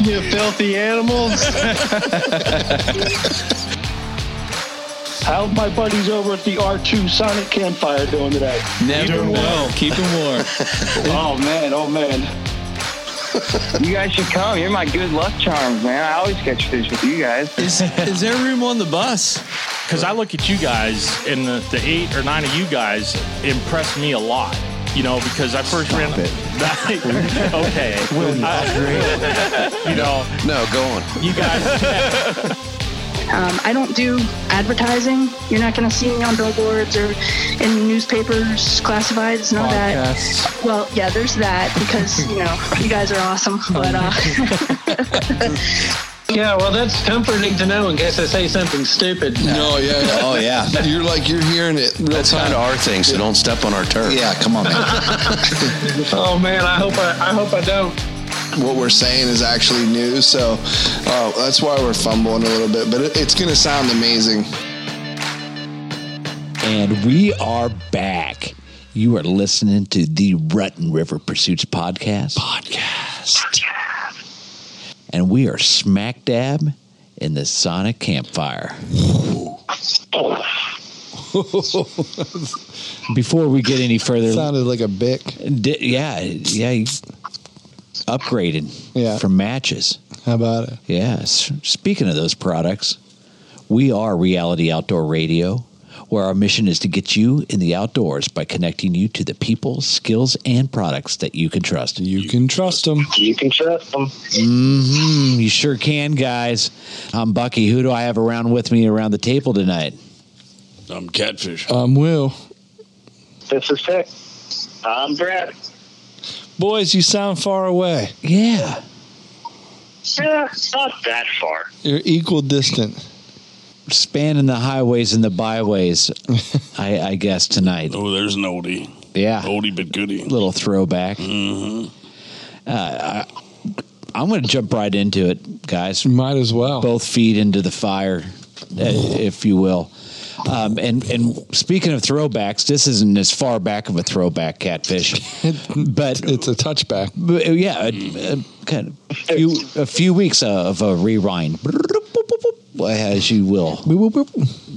You filthy animals. How my buddies over at the R2 Sonic Campfire doing today? Never know. Keep them warm. Oh man, oh man. You guys should come. You're my good luck charms, man. I always catch fish with you guys. Is, is there room on the bus? because I look at you guys and the, the eight or nine of you guys impress me a lot. You know, because I first ran. okay, I- you know, No, go on. you guys. Um, I don't do advertising. You're not going to see me on billboards or in newspapers, classifieds, none of that. Well, yeah, there's that because you know you guys are awesome. But uh, yeah, well, that's comforting to know in case I say something stupid. No, yeah. Oh, yeah. You're like, you're hearing it. real That's kind of our thing, so don't step on our turf. Yeah, come on, man. Oh man, I hope I, I hope I don't. what we're saying is actually new. So uh, that's why we're fumbling a little bit, but it, it's going to sound amazing. And we are back. You are listening to the Rut and River Pursuits podcast. Podcast. And we are smack dab in the Sonic Campfire. Before we get any further, Sounded like a bick. di- yeah, yeah, upgraded Yeah. from matches. How about it? Yes. Speaking of those products, we are Reality Outdoor Radio, where our mission is to get you in the outdoors by connecting you to the people, skills, and products that you can trust. You can trust them. You can trust them. Mm, you sure can, guys. I'm Bucky. Who do I have around with me around the table tonight? I'm catfish. I'm Will. This is Tick. I'm Brad. Boys, you sound far away. Yeah. Yeah, not that far. You're equal distant. Spanning the highways and the byways, I, I guess, tonight. Oh, there's an oldie. Yeah. Oldie but goodie. Little throwback. Uh, I, I'm going to jump right into it, guys. Might as well. both feet into the fire, uh, if you will. Um, and and speaking of throwbacks, this isn't as far back of a throwback, catfish, but It's a touchback. but, uh, yeah, a, a kind of few, a few weeks of a rewind, as you will,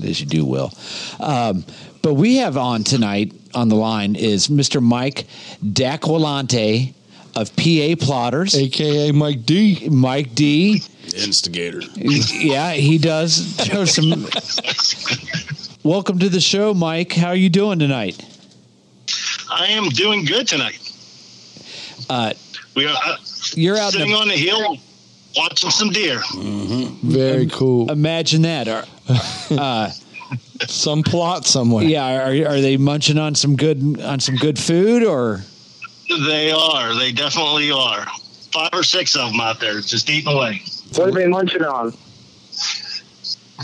as you do will. Um, but we have on tonight on the line is Mr. Mike Daquilante of PA Plotters, AKA Mike D. Mike D. Instigator. Yeah, he does show some. Welcome to the show, Mike. How are you doing tonight? I am doing good tonight. Uh, We are uh, you're out sitting the, on the hill watching some deer. Very cool. imagine that. Are, uh, Some plot somewhere. yeah, are, are they munching on some good on some good food or? They are. They definitely are. Five or six of them out there just eating away. What have you been munching on?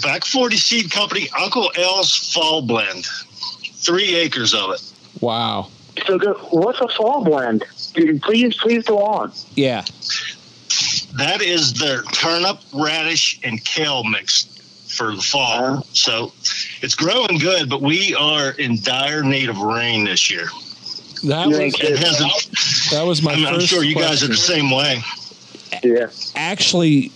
Back 40 Seed Company, Uncle L's Fall Blend. Three acres of it. Wow. So good. What's a fall blend? Please, please go on. Yeah, That is their turnip, radish, and kale mix for the fall. Uh-huh. So it's growing good, but we are in dire need of rain this year. That You was It hasn't. that was my I'm, 1st I'm sure you guys are the same way. Yeah. actually,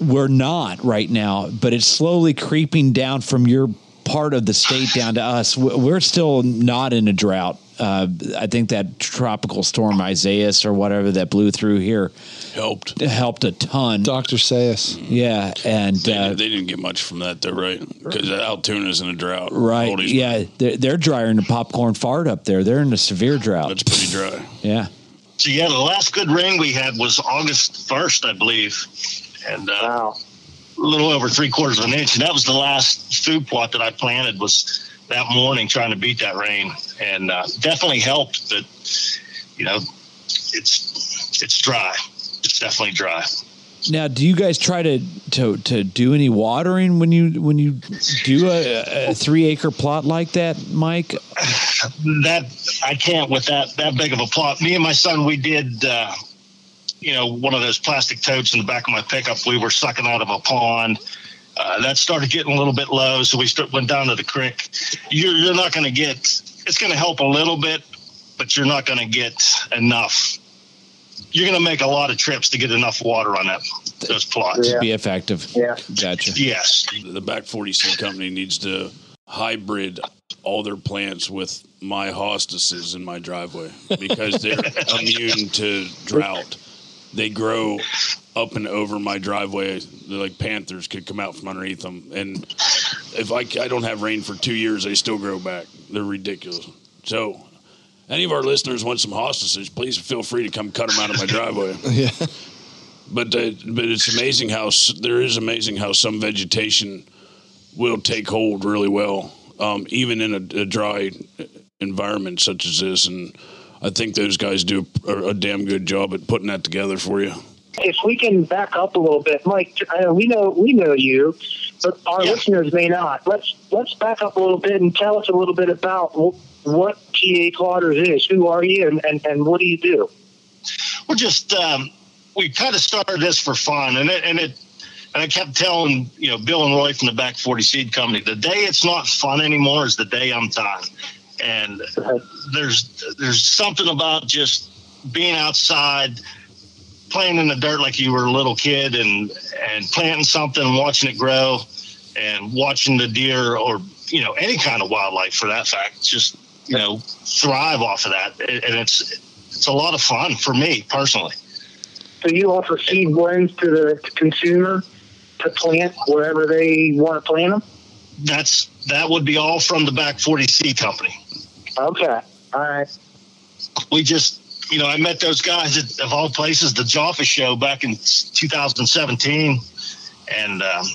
we're not right now, but it's slowly creeping down from your part of the state down to us. We're still not in a drought. Uh, I think that tropical storm Isaias or whatever that blew through here Helped. helped a ton. Dr. Sayus. Yeah, and They, uh, they didn't get much from that, though, right? Because Altoona's in a drought. right, Oldie's- yeah, they're, they're drier than a popcorn fart up there. They're in a severe drought. That's pretty dry. Yeah, So yeah, the last good rain we had was August first, I believe, and uh, Wow. a little over three quarters of an inch. And that was the last food plot that I planted was that morning, trying to beat that rain, and uh, definitely helped. That you know, it's it's dry. It's definitely dry. Now, do you guys try to to to do any watering when you when you do a, a three acre plot like that, Mike? that I can't with that that big of a plot. Me and my son, we did, uh, you know, one of those plastic totes in the back of my pickup. We were sucking out of a pond. Uh, that started getting a little bit low, so we st- went down to the creek. You're, you're not going to get. It's going to help a little bit, but you're not going to get enough you're going to make a lot of trips to get enough water on that those plots. To be effective. Yeah. Gotcha. Yes. The Back 40 Seed Company needs to hybrid all their plants with my hostesses in my driveway because they're immune to drought. They grow up and over my driveway. They're like panthers could come out from underneath them. And if I, I don't have rain for two years, they still grow back. They're ridiculous. So, any of our listeners want some hostesses, please feel free to come cut them out of my driveway. Yeah. But uh, but it's amazing how there is amazing how some vegetation will take hold really well, um, even in a, a dry environment such as this. And I think those guys do a, a damn good job at putting that together for you. If we can back up a little bit, Mike, I know we know we know you, but our listeners may not. Let's let's back up a little bit and tell us a little bit about what PA Plotters is. Who are you, and, and, and what do you do? we're just um, we kind of started this for fun, and it and it and I kept telling you know Bill and Roy from the Back Forty Seed Company, the day it's not fun anymore is the day I'm done. And there's there's something about just being outside, playing in the dirt like you were a little kid, and and planting something, watching it grow, and watching the deer or you know any kind of wildlife for that fact, just you know thrive off of that, and it's it's a lot of fun for me personally. So you offer seed blends to the consumer to plant wherever they want to plant them. That's that would be all from the Back Forty Seed company. Okay, all right. We just, you know, I met those guys at, of all places, the Jaffa show back in 2017, and um,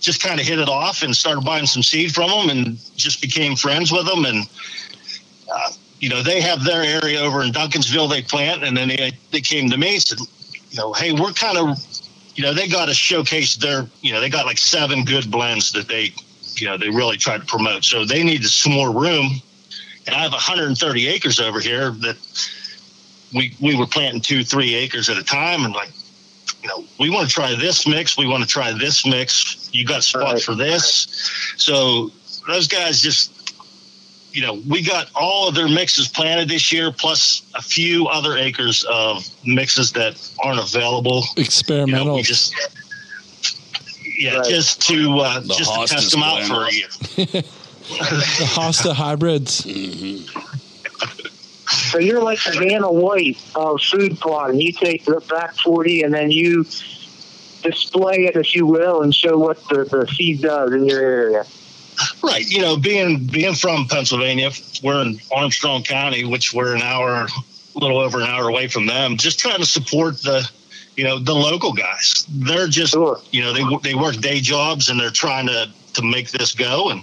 just kind of hit it off and started buying some seed from them, and just became friends with them. And uh, you know, they have their area over in Duncansville they plant, and then they they came to me and said, you know, hey, we're kind of, you know, they got to showcase their, you know, they got like seven good blends that they, you know, they really try to promote. So they needed some more room. And I have 130 acres over here that we we were planting two, three acres at a time, and like, you know, we want to try this mix, we want to try this mix. You got spot for this, so those guys just, you know, we got all of their mixes planted this year, plus a few other acres of mixes that aren't available. Experimental. You know, we just. Yeah, just to uh, The just to test them out for a year. the Hosta hybrids. So you're like the Vanna White of food plotting. You take the back 40 and then you display it, if you will, and show what the, the seed does in your area. Right. You know, being being from Pennsylvania, we're in Armstrong County, which we're an hour, a little over an hour away from them. Just trying to support the, you know, the local guys. They're just, you know, they they work day jobs and they're trying to to make this go, and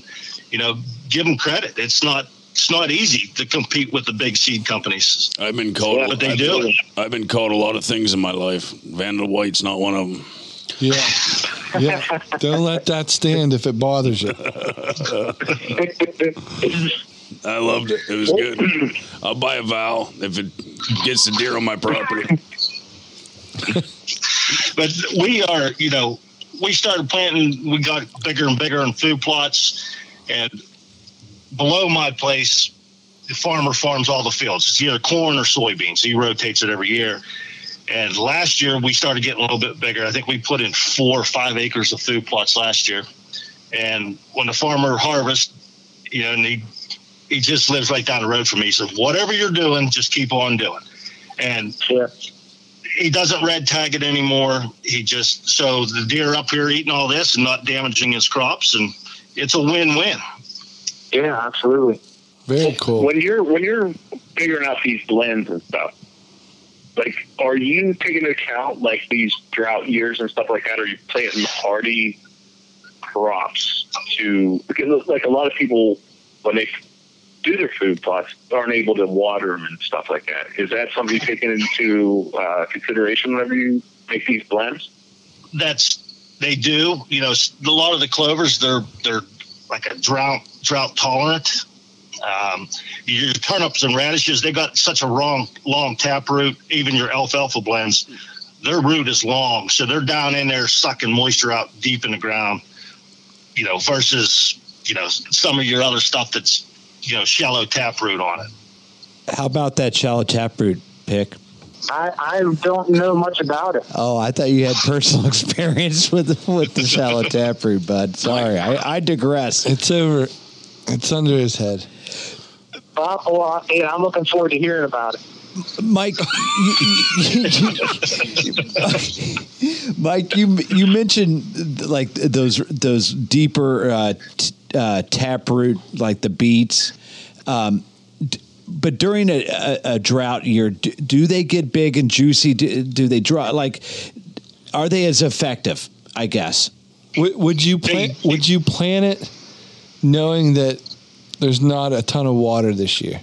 you know, give them credit. It's not it's not easy to compete with the big seed companies. I've been called, but they I've, do. I've been called a lot of things in my life. Vandal White's not one of them. Yeah. Yeah. Don't let that stand if it bothers you. I loved it. It was good. I'll buy a vowel if it gets the deer on my property. but we are, you know, we started planting. We got bigger and bigger in food plots, and below my place, the farmer farms all the fields. It's either corn or soybeans. He rotates it every year. And last year we started getting a little bit bigger. I think we put in four or five acres of food plots last year. And when the farmer harvests, you know, and he he just lives right down the road from me. He says, "Whatever you're doing, just keep on doing." And he doesn't red tag it anymore. He just so the deer up here eating all this and not damaging his crops, and it's a win-win. Yeah, absolutely. Very cool. When you're when you're figuring out these blends and stuff, like are you taking into account like these drought years and stuff like that? Are you planting hardy crops to because like a lot of people when they do their food plots aren't able to water them and stuff like that. Is that something you taken into uh, consideration whenever you make these blends? That's they do. You know, a lot of the clovers they're they're like a drought drought tolerant. Um, your turnips and radishes they got such a long long tap root. Even your alfalfa blends, their root is long, so they're down in there sucking moisture out deep in the ground. You know, versus you know some of your other stuff that's you know shallow tap root on it. How about that shallow taproot pick? I, I don't know much about it. Oh, I thought you had personal experience with with the shallow taproot, bud. Sorry, I, I digress. It's over. It's under his head. Uh, well, yeah, I'm looking forward to hearing about it. Mike, you, you, you, Mike, you you mentioned like those those deeper uh, t- uh, taproot, like the beets. Um, d- but during a, a, a drought year, do, do they get big and juicy? Do, do they draw like? Are they as effective? I guess. Would, would you plan? Would you plan it knowing that there's not a ton of water this year,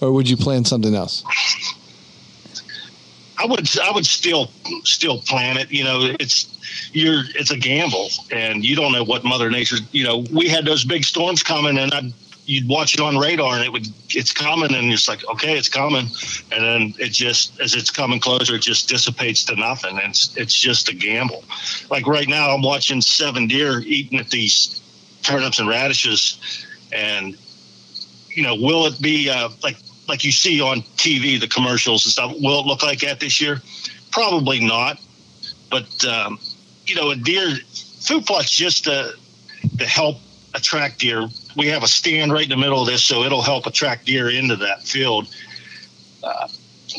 or would you plan something else? I would I would still still plan it. You know, it's you're it's a gamble, and you don't know what Mother Nature. You know, we had those big storms coming, and I you'd watch it on radar, and it would it's coming, and it's like okay, it's coming, and then it just as it's coming closer, it just dissipates to nothing. And it's it's just a gamble. Like right now, I'm watching seven deer eating at these turnips and radishes, and you know, will it be uh, like like you see on TV, the commercials and stuff. Will it look like that this year? Probably not. But um, you know, a deer food plot's just to to help attract deer. We have a stand right in the middle of this, so it'll help attract deer into that field. Uh,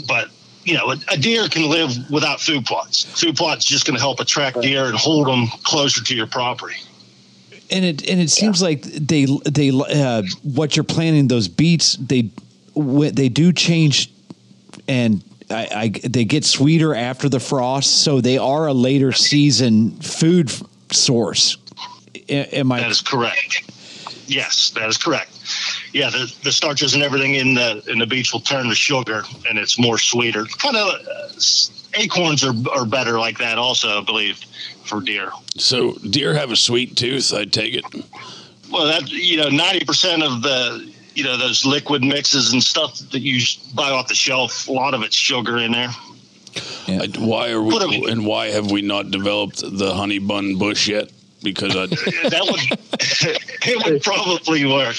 but you know, a, a, deer can live without food plots. Food plots just going to help attract deer and hold them closer to your property and it and it seems yeah. like they they uh, what you're planting those beets they they do change and I, I, they get sweeter after the frost, so they are a later season food source. Am I? That is correct. Yes, that is correct. Yeah, the, the starches and everything in the in the beets will turn to sugar, and it's more sweeter. Kind of uh, acorns are are better like that, also, I believe, for deer. So deer have a sweet tooth. I take it. Well, that you know, ninety percent of the you know those liquid mixes and stuff that you buy off the shelf. A lot of it's sugar in there. Yeah. Why are we and why have we not developed the honey bun bush yet? Because I, that would it would probably work.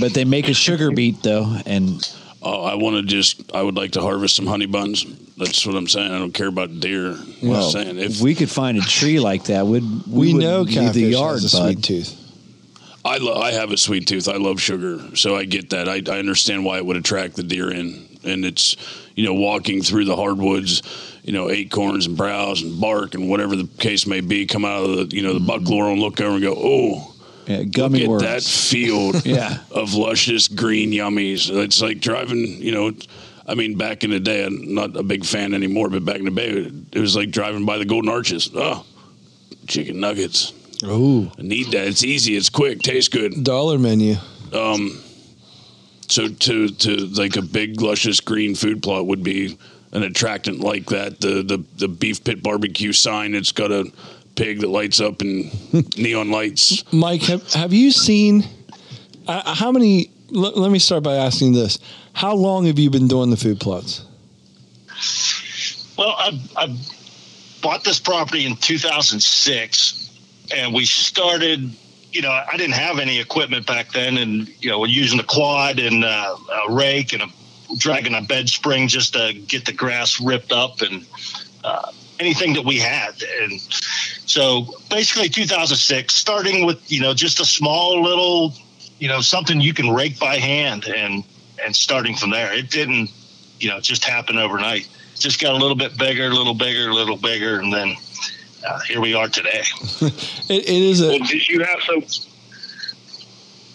But they make a sugar beet though, and oh, I want to just I would like to harvest some honey buns. That's what I'm saying. I don't care about deer. Well, I'm saying if we could find a tree like that, would we, we know the yard has a sweet tooth. I lo- I have a sweet tooth. I love sugar, so I get that. I, I understand why it would attract the deer in, and it's you know walking through the hardwoods, you know acorns and browse and bark and whatever the case may be, come out of the you know the buck laurel and look over and go, oh. Yeah, gummy look at that field yeah. of luscious green yummies. It's like driving, you know, I mean, back in the day, I'm not a big fan anymore, but back in the day, it was like driving by the Golden Arches. Oh, chicken nuggets. Oh, I need that. It's easy. It's quick. Tastes good. Dollar menu. Um, so to to like a big luscious green food plot would be an attractant like that. The the the beef pit barbecue sign. It's got a pig that lights up in neon lights. Mike, have have you seen uh, how many? L- let me start by asking this: How long have you been doing the food plots? Well, I, I bought this property in 2006 and we started you know, I didn't have any equipment back then, and you know, we're using a quad and uh, a rake and a, dragging a bed spring just to get the grass ripped up and uh, anything that we had. And so, basically, 2006, starting with you know just a small little, you know, something you can rake by hand, and and starting from there. It didn't, you know, just happen overnight. Just got a little bit bigger, a little bigger, a little bigger, and then uh, here we are today. it, it is a. Well, did you have some?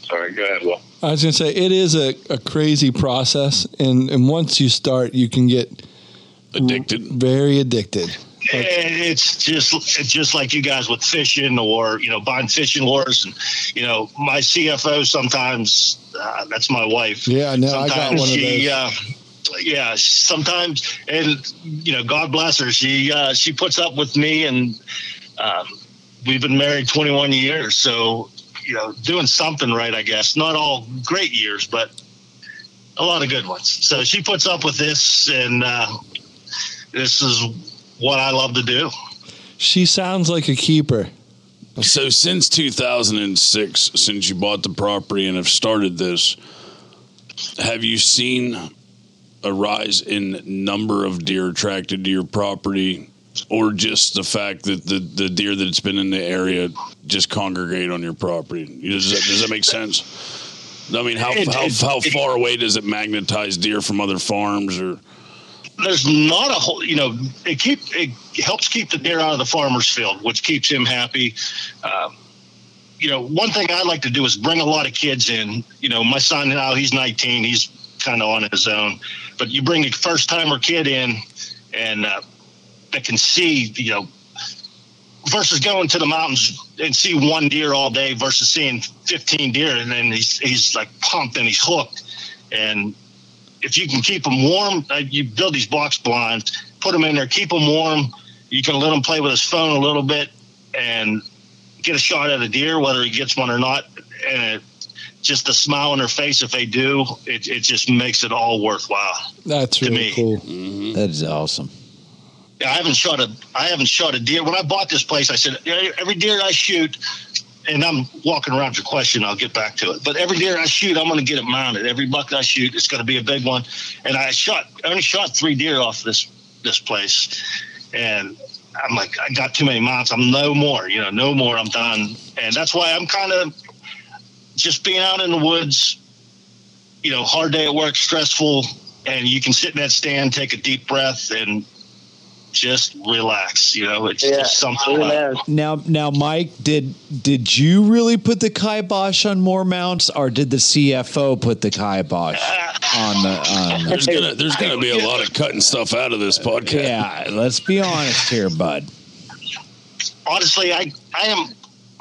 Sorry, go ahead, Will. I was going to say it is a, a crazy process, and and once you start, you can get addicted, very addicted. It's just it's just like you guys with fishing or you know buying fishing lures and you know my CFO sometimes uh, that's my wife. Yeah, no, sometimes I got one she, of those. Uh, yeah, sometimes, and you know, God bless her. She uh, she puts up with me, and um, we've been married 21 years. So you know, doing something right, I guess. Not all great years, but a lot of good ones. So she puts up with this, and uh, this is what I love to do. She sounds like a keeper. So since 2006, since you bought the property and have started this, have you seen a rise in number of deer attracted to your property, or just the fact that the, the deer that's been in the area just congregate on your property? Does that, does that make sense? I mean, how It- how, it- how it- far away does it magnetize deer from other farms or? There's not a whole you know it keep it helps keep the deer out of the farmer's field which keeps him happy. Um, you know one thing i like to do is bring a lot of kids in. You know my son now he's 19 he's kind of on his own. But you bring a first timer kid in and uh, that can see you know versus going to the mountains and see one deer all day versus seeing 15 deer and then he's he's like pumped and he's hooked. And if you can keep them warm, uh, you build these box blinds, put them in there, keep them warm. You can let him play with his phone a little bit and get a shot at a deer, whether he gets one or not. And it, just the smile on their face if they do, it, it just makes it all worthwhile. That's really cool. That is awesome. I haven't shot a I haven't shot a deer. When I bought this place, I said every deer I shoot, and I'm walking around your question. I'll get back to it. But every deer I shoot, I'm going to get it mounted. Every buck I shoot, it's going to be a big one. And I shot I only shot three deer off this this place, and I'm like I got too many mounts. I'm no more. You know, no more. I'm done. And that's why I'm kind of just being out in the woods. You know, hard day at work, stressful, and you can sit in that stand, take a deep breath, and just relax. You know, it's just something. about- Now, now, Mike, did did you really put the kibosh on more mounts, or did the CFO put the kibosh on the? On the There's gonna there's gonna be a lot of cutting stuff out of this podcast. Yeah, let's be honest here, bud. honestly, I I am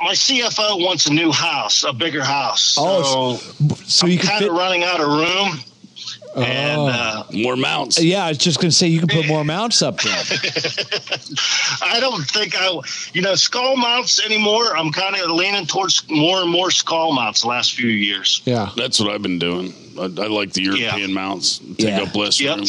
my CFO wants a new house, a bigger house. So, Oh, so you can kind of running out of room. And uh, more mounts. Yeah, I was just going to say you can put more mounts up there. I don't think I, you know, skull mounts anymore. I'm kind of leaning towards more and more skull mounts the last few years. Yeah, that's what I've been doing. I, I like the European mounts. Take Yeah. up less Yep. room.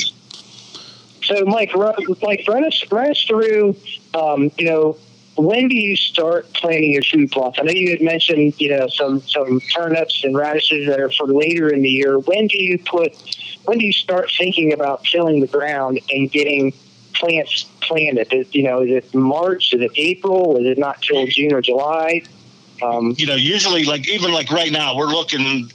So, Mike, run, Mike, run us, run us through. Um, you know, when do you start planting your food plots? I know you had mentioned, you know, some some turnips and radishes that are for later in the year. When do you put? When do you start thinking about tilling the ground and getting plants planted? Is, you know, is it March? Is it April? Is it not till June or July? Um, You know, usually, like even like right now, we're looking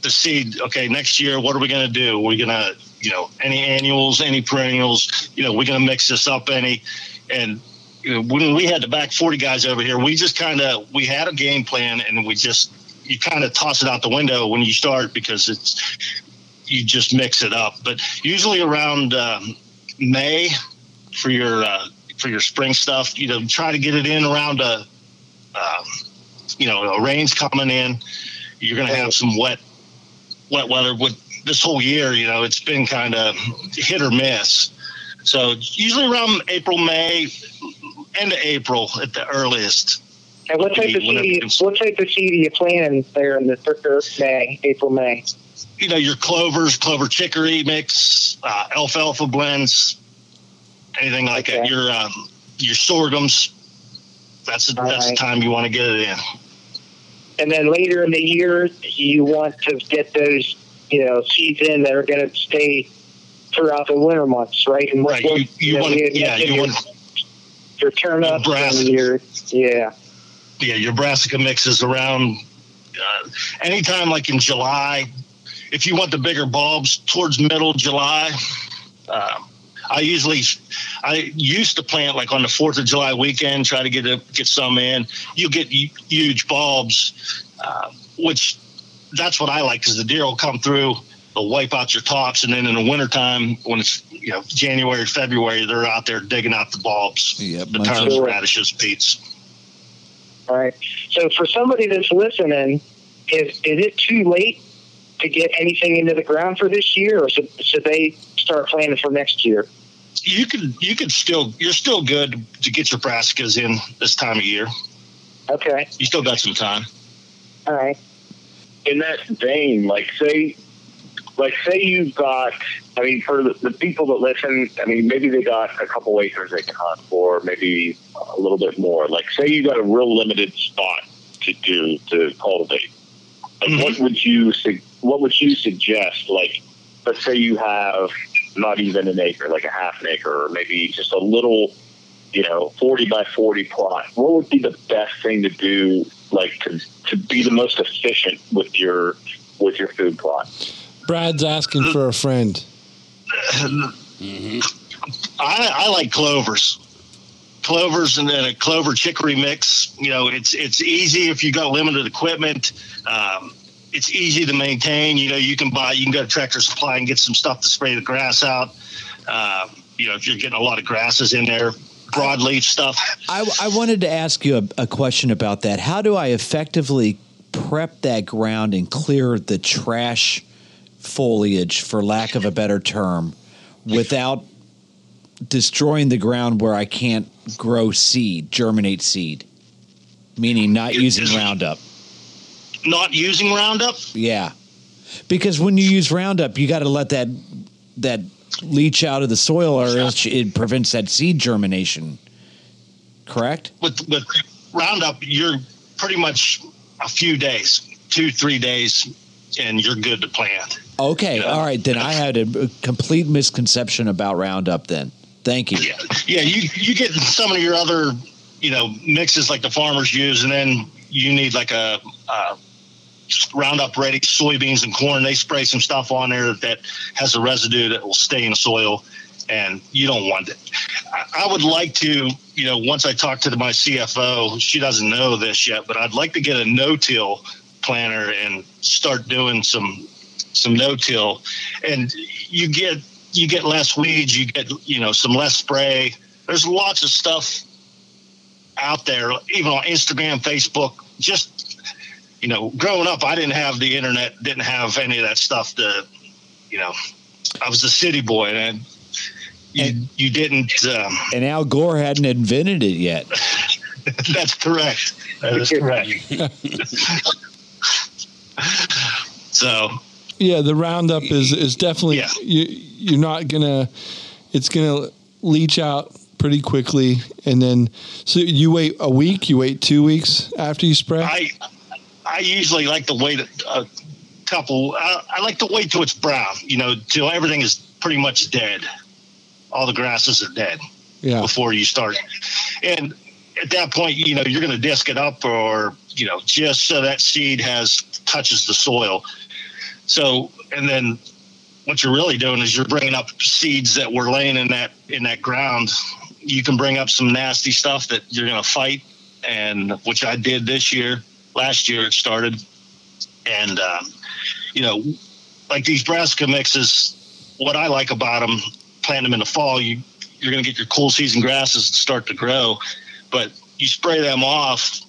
to see. Okay, next year, what are we going to do? We're going to, you know, any annuals, any perennials. You know, we're going to mix this up any, and you know, when we had the back 40 guys over here, we just kind of we had a game plan and we just you kind of toss it out the window when you start because it's you just mix it up. But usually around um, May for your uh, for your spring stuff, you know, try to get it in around a um, you know a rain's coming in. You're going to have some wet wet weather with this whole year. You know, it's been kind of hit or miss. So usually around April, May, end of April at the earliest. and what type of seed? What type of seed are you planting there in the May, April, May? You know, your clovers, clover chicory mix, uh, alfalfa blends, anything like that. Your um, your sorghums. That's the, that's the time you want to get it in. and then later in the year you want to get those you know seeds in that are going to stay throughout the winter months, right? And Right, you- you know, wanna- you yeah, you your, wanna- your turnips brassica. and your yeah. yeah, your brassica mixes around uh, anytime like in July. If you want the bigger bulbs towards middle July, um, I usually I used to plant like on the Fourth of July weekend, try to get a, get some in. You get huge bulbs, uh, which that's what I like because the deer will come through. They'll wipe out your tops, and then in the wintertime, when it's you know January, February, they're out there digging out the bulbs, the much turnips, better. radishes, beets. All right. So for somebody that's listening, is is it too late to get anything into the ground for this year, or should, should they start planning for next year? you can you could still you're still good to get your brassicas in this time of year. Okay. You still got some time. All right. in that vein, like say, like say you've got, I mean, for the, the people that listen, I mean, maybe they got a couple acres they can hunt, or maybe a little bit more. Like say you got a real limited spot to do to cultivate. Like mm-hmm. what would you su- what would you suggest? Like, let's say you have not even an acre, like a half an acre, or maybe just a little, you know, 40 by 40 plot, what would be the best thing to do, like to, to be the most efficient with your with your food plot? Brad's asking for a friend. I, I like clovers. Clovers and then a clover chicory mix. You know, it's it's easy if you got limited equipment. Um, it's easy to maintain. You know, you can buy, you can go to Tractor Supply and get some stuff to spray the grass out. Um, you know, if you're getting a lot of grasses in there, broadleaf stuff. I, I wanted to ask you a, a question about that. How do I effectively prep that ground and clear the trash foliage, for lack of a better term, without destroying the ground where I can't grow seed, germinate seed? Meaning not using Roundup. Not using Roundup? Yeah, because when you use Roundup, you got to let that that leach out of the soil, or else it prevents that seed germination. Correct. With with Roundup, you're pretty much a few days, two three days, and you're good to plant. Okay, all right. Then I had a, a complete misconception about Roundup. Then, thank you. Yeah, yeah. You you get some of your other you know mixes like the farmers use, and then you need like a, a Roundup ready soybeans and corn. They spray some stuff on there that has a residue that will stay in the soil, and you don't want it. I, would like to, you know, once I talk to my CFO, she doesn't know this yet, but I'd like to get a no-till planter and start doing some some no-till, and you get you get less weeds, you get you know some less spray. There's lots of stuff out there, even on Instagram, Facebook. Just you know, growing up, I didn't have the internet, didn't have any of that stuff. To you know, I was a city boy, and you And- you didn't. Um, And Al Gore hadn't invented it yet. that's correct. That is correct. so Yeah, the Roundup is is definitely you. You're not gonna. It's gonna leach out pretty quickly, and then so you wait a week. You wait two weeks after you spray. I I usually like to wait a, couple. I, I like to wait till it's brown. You know, till everything is pretty much dead. All the grasses are dead yeah. before you start. And at that point, you know, you're going to disc it up, or you know, just so that seed has touches the soil. So, and then what you're really doing is you're bringing up seeds that were laying in that in that ground. You can bring up some nasty stuff that you're going to fight, and which I did this year. Last year it started, and um, you know, like these brassica mixes. What I like about them, plant them in the fall. You you're going to get your cool season grasses to start to grow, but you spray them off,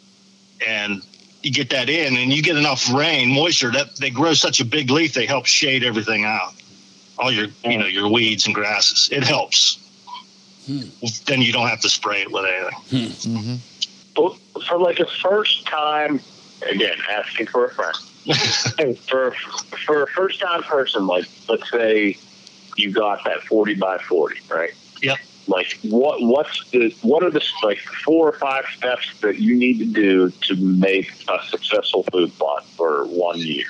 and you get that in, and you get enough rain, moisture that they grow such a big leaf. They help shade everything out. All your you know your weeds and grasses. It helps. Hmm. Then you don't have to spray it with anything. Hmm. Mm-hmm. But for like a first time, again, asking for a friend. For for a first time person, like let's say you got that forty by forty, right? Yep. Like what what's the what are the like four or five steps that you need to do to make a successful food plot for one year?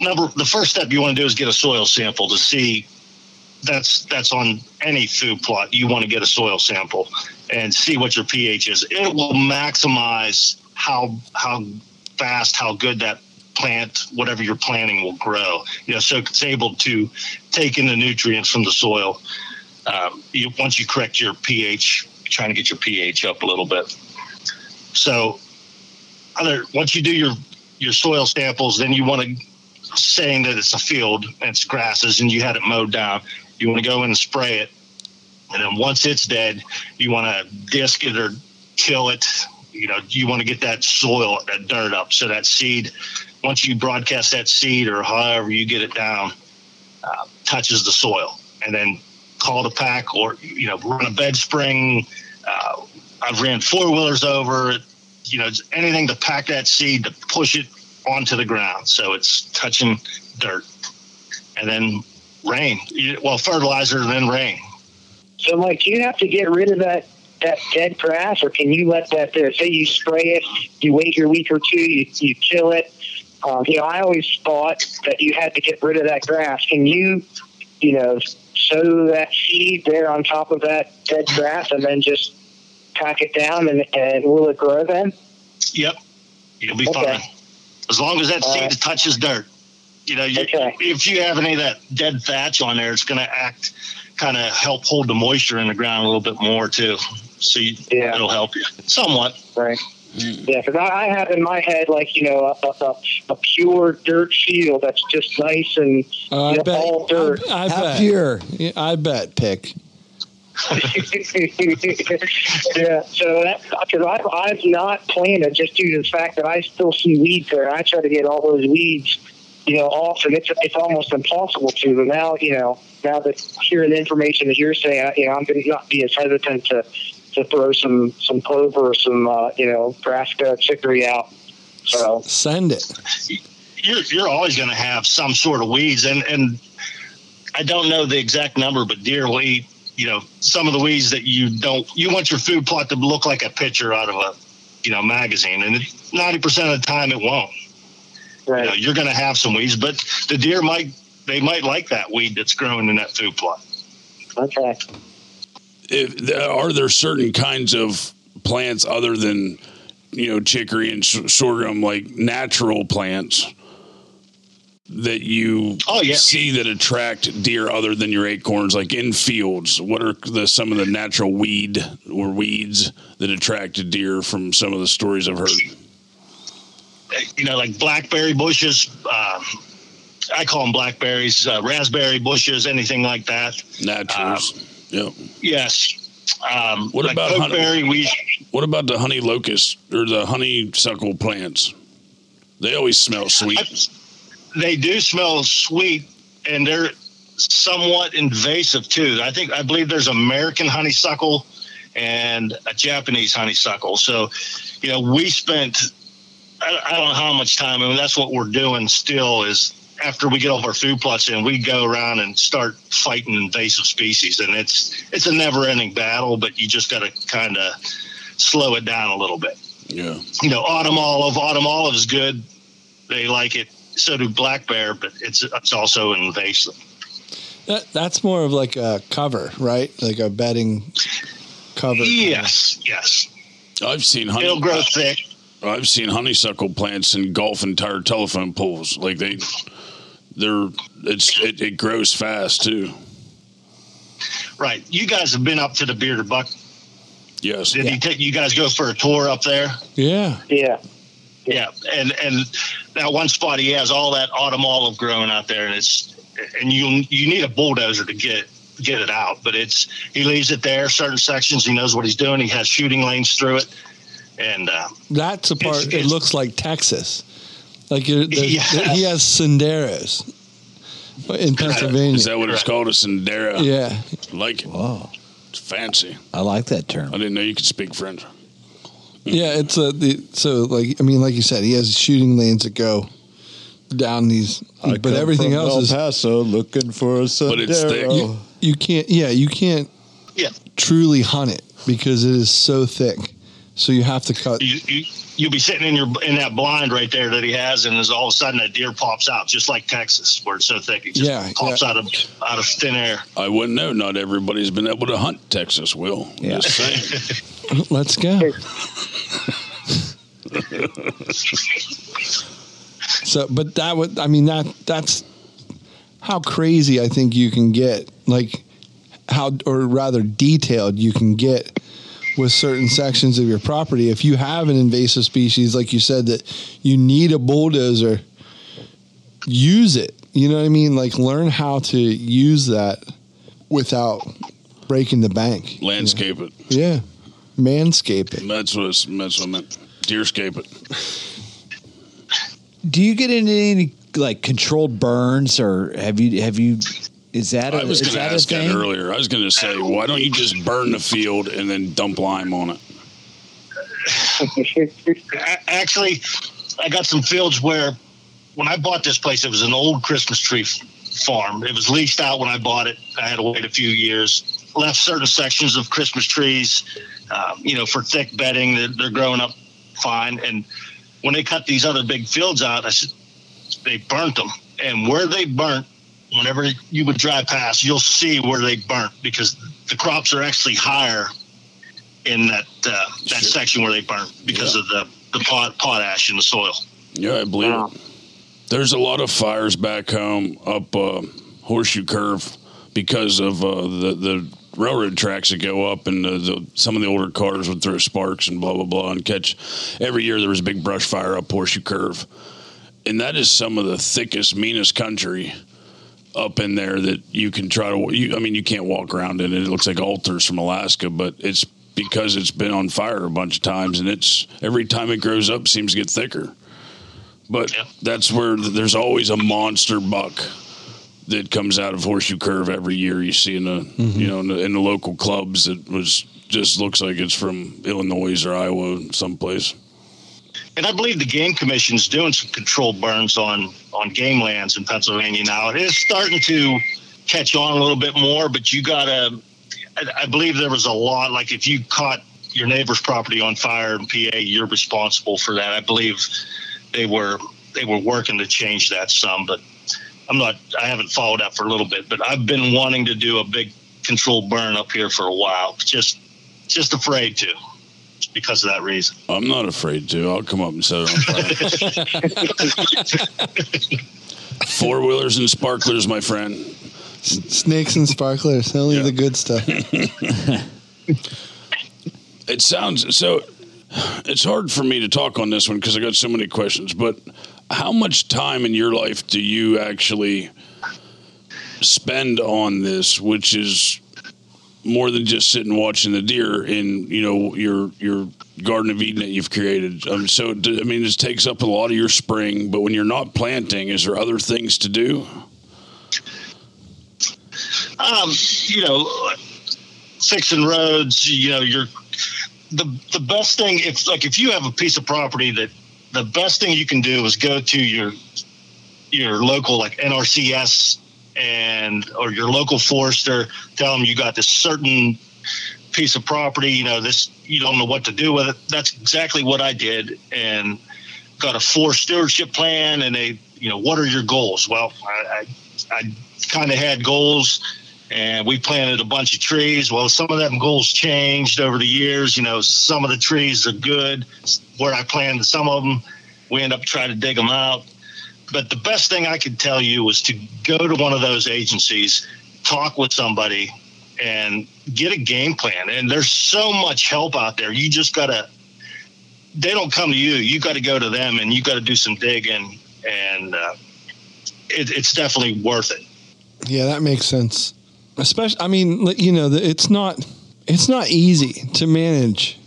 number the first step you want to do is get a soil sample to see that's that's on any food plot you want to get a soil sample and see what your ph is it will maximize how how fast how good that plant whatever you're planting will grow you know so it's able to take in the nutrients from the soil um, you, once you correct your ph trying to get your ph up a little bit so other once you do your your soil samples then you want to saying that it's a field and it's grasses and you had it mowed down. You want to go in and spray it. And then once it's dead, you want to disc it or kill it. You know, you want to get that soil, that dirt up. So that seed, once you broadcast that seed or however you get it down, uh, touches the soil. And then call the pack or, you know, run a bed spring. Uh, I've ran four wheelers over. You know, anything to pack that seed to push it onto the ground so it's touching dirt and then rain well fertilizer and then rain So, Mike, do you have to get rid of that that dead grass, or can you let that there? Say you spray it, you wait your week or two, you you kill it, Um, you know, I always thought that you had to get rid of that grass. Can you, you know, sow that seed there on top of that dead grass and then just pack it down and, and will it grow then? Yep, you'll be Okay. fine as long as that seed right. touches dirt. You know, you, if you have any of that dead thatch on there, it's going to act kind of help hold the moisture in the ground a little bit more too. So you, it'll help you somewhat. Right. Yeah, because I, I have in my head like you know a, a, a pure dirt field that's just nice and Uh, I you know, bet. all dirt. I, I bet. Yeah, I bet. Pick. yeah, so that because I've, I've not planted just due to the fact that I still see weeds there. I try to get all those weeds, you know, off, and it's it's almost impossible to. But now, you know, now that hearing the information that you're saying, I- you know, I'm going to not be as hesitant to to throw some some clover or some uh, you know brassica chicory out. So send it. You're you're always going to have some sort of weeds, and and I don't know the exact number, but deer will eat. You know, some of the weeds that you don't. You want your food plot to look like a picture out of a, you know, magazine, and ninety percent of the time it won't. Right. You know, you're going to have some weeds, but the deer might they might like that weed that's growing in that food plot. Okay. If, are there certain kinds of plants other than you know chicory and s- sorghum, like natural plants that you Oh, yeah. see that attract deer other than your acorns, like in fields? What are the some of the natural weed or weeds that attract deer from some of the stories I've heard? you know, like blackberry bushes. Um, I call them blackberries, uh, raspberry bushes, anything like that. Naturals. yep. Yes. Um, What like about honey? We What about the honey locust or the honeysuckle plants? They always smell sweet. they do smell sweet, and they're somewhat invasive too. I think I believe there's American honeysuckle and a Japanese honeysuckle. So, you know, we spent I, I don't know how much time, and that's what we're doing still is after we get all of our food plots in, we go around and start fighting invasive species, and it's it's a never ending battle, but you just got to kind of slow it down a little bit. Yeah. You know, autumn olive, autumn olive is good. They like it. So do black bear, but it's it's also invasive. That that's more of like a cover, right? Like a bedding cover. Yes, yes. I've seen honey. It'll grow thick. I've seen honeysuckle plants engulf entire telephone poles. Like they, they're it's it, it grows fast too. Right. You guys have been up to the Bearded Buck. Yes. Did he take you guys go for a tour up there? Yeah. Yeah. Yeah. And and that one spot he has all that autumn olive growing out there and it's and you you need a bulldozer to get get it out. But it's he leaves it there, certain sections, he knows what he's doing. He has shooting lanes through it. And uh, That's a part. It's- it it's- looks like Texas. Like it, there's- Yeah. he has senderos in Pennsylvania. Is that what it's called? A sendera? Yeah. Like it. Wow. It's fancy. I like that term. I didn't know you could speak French. Yeah, it's a the, so like I mean, like you said, he has shooting lanes that go down these, I but come everything from else El is Paso looking for a Sendero. But it's thick. you, you can't. Yeah, you can't yeah. truly hunt it because it is so thick. So you have to cut. You, you you'll be sitting in your in that blind right there that he has, and as all of a sudden a deer pops out, just like Texas, where it's so thick, it just Yeah, pops yeah. out of out of thin air. I wouldn't know. Not everybody's been able to hunt Texas. Will. Yeah. Just saying. Let's go. So, but that would, I mean, that that's how crazy I think you can get, like how, or rather detailed you can get with certain sections of your property. If you have an invasive species, like you said, that you need a bulldozer, use it. You know what I mean? Like learn how to use that without breaking the bank. Landscape it. Yeah. Manscape it. That's what it's, that's what I meant. Deerscape it. Do you get into any like controlled burns, or have you have you? Is that a, I was going to ask that earlier. I was going to say, why don't you just burn the field and then dump lime on it? Actually, I got some fields where when I bought this place, it was an old Christmas tree farm. It was leased out when I bought it. I had to wait a few years. Left certain sections of Christmas trees, um, you know, for thick bedding. They're, they're growing up fine. And when they cut these other big fields out, I said, they burnt them, and where they burnt, whenever you would drive past, you'll see where they burnt because the crops are actually higher in that uh, that section where they burnt because of the the pot, potash in the soil. Yeah, I believe it. There's a lot of fires back home up uh, Horseshoe Curve because of uh, the the railroad tracks that go up, and the, the, some of the older cars would throw sparks and blah blah blah and catch. Every year there was a big brush fire up Horseshoe Curve, and that is some of the thickest, meanest country up in there that you can try to. You, I mean, you can't walk around in it. It looks like alders from Alaska, but it's because it's been on fire a bunch of times, and it's every time it grows up seems to get thicker. But that's where there's always a monster buck that comes out of Horseshoe Curve every year. You see in the mm-hmm. you know in the, in the local clubs that was just looks like it's from Illinois or Iowa someplace. And I believe the Game Commission's doing some controlled burns on on game lands in Pennsylvania now. It is starting to catch on a little bit more, but you gotta. I, I believe there was a lot. Like if you caught your neighbor's property on fire in PA, you're responsible for that. I believe they were they were working to change that some, but I'm not. I haven't followed that for a little bit, but I've been wanting to do a big controlled burn up here for a while. Just just afraid to because of that reason. I'm not afraid to. I'll come up and set it on fire. Four wheelers and sparklers, my friend. Snakes and sparklers, only the good stuff. It sounds so. It's hard for me to talk on this one because I got so many questions. But how much time in your life do you actually spend on this, which is more than just sitting watching the deer in you know your your garden of Eden that you've created? Um, so I mean, this takes up a lot of your spring. But when you're not planting, is there other things to do? um, you know, fixing roads. You know, you're the the best thing. If like if you have a piece of property that the best thing you can do is go to your your local like NRCS and or your local forester. Tell them you got this certain piece of property. You know, this you don't know what to do with it. That's exactly what I did and got a forest stewardship plan. And they, you know, what are your goals? Well, I, I, I kind of had goals and we planted a bunch of trees. Well, some of them goals changed over the years. You know, some of the trees are good where I planted some of them. We end up trying to dig them out. But the best thing I could tell you was to go to one of those agencies, talk with somebody, and get a game plan. And there's so much help out there. You just got to, they don't come to you. You got to go to them and you got to do some digging. And uh, it, it's definitely worth it. Yeah, that makes sense. Especially, I mean, you know, it's not it's not easy to manage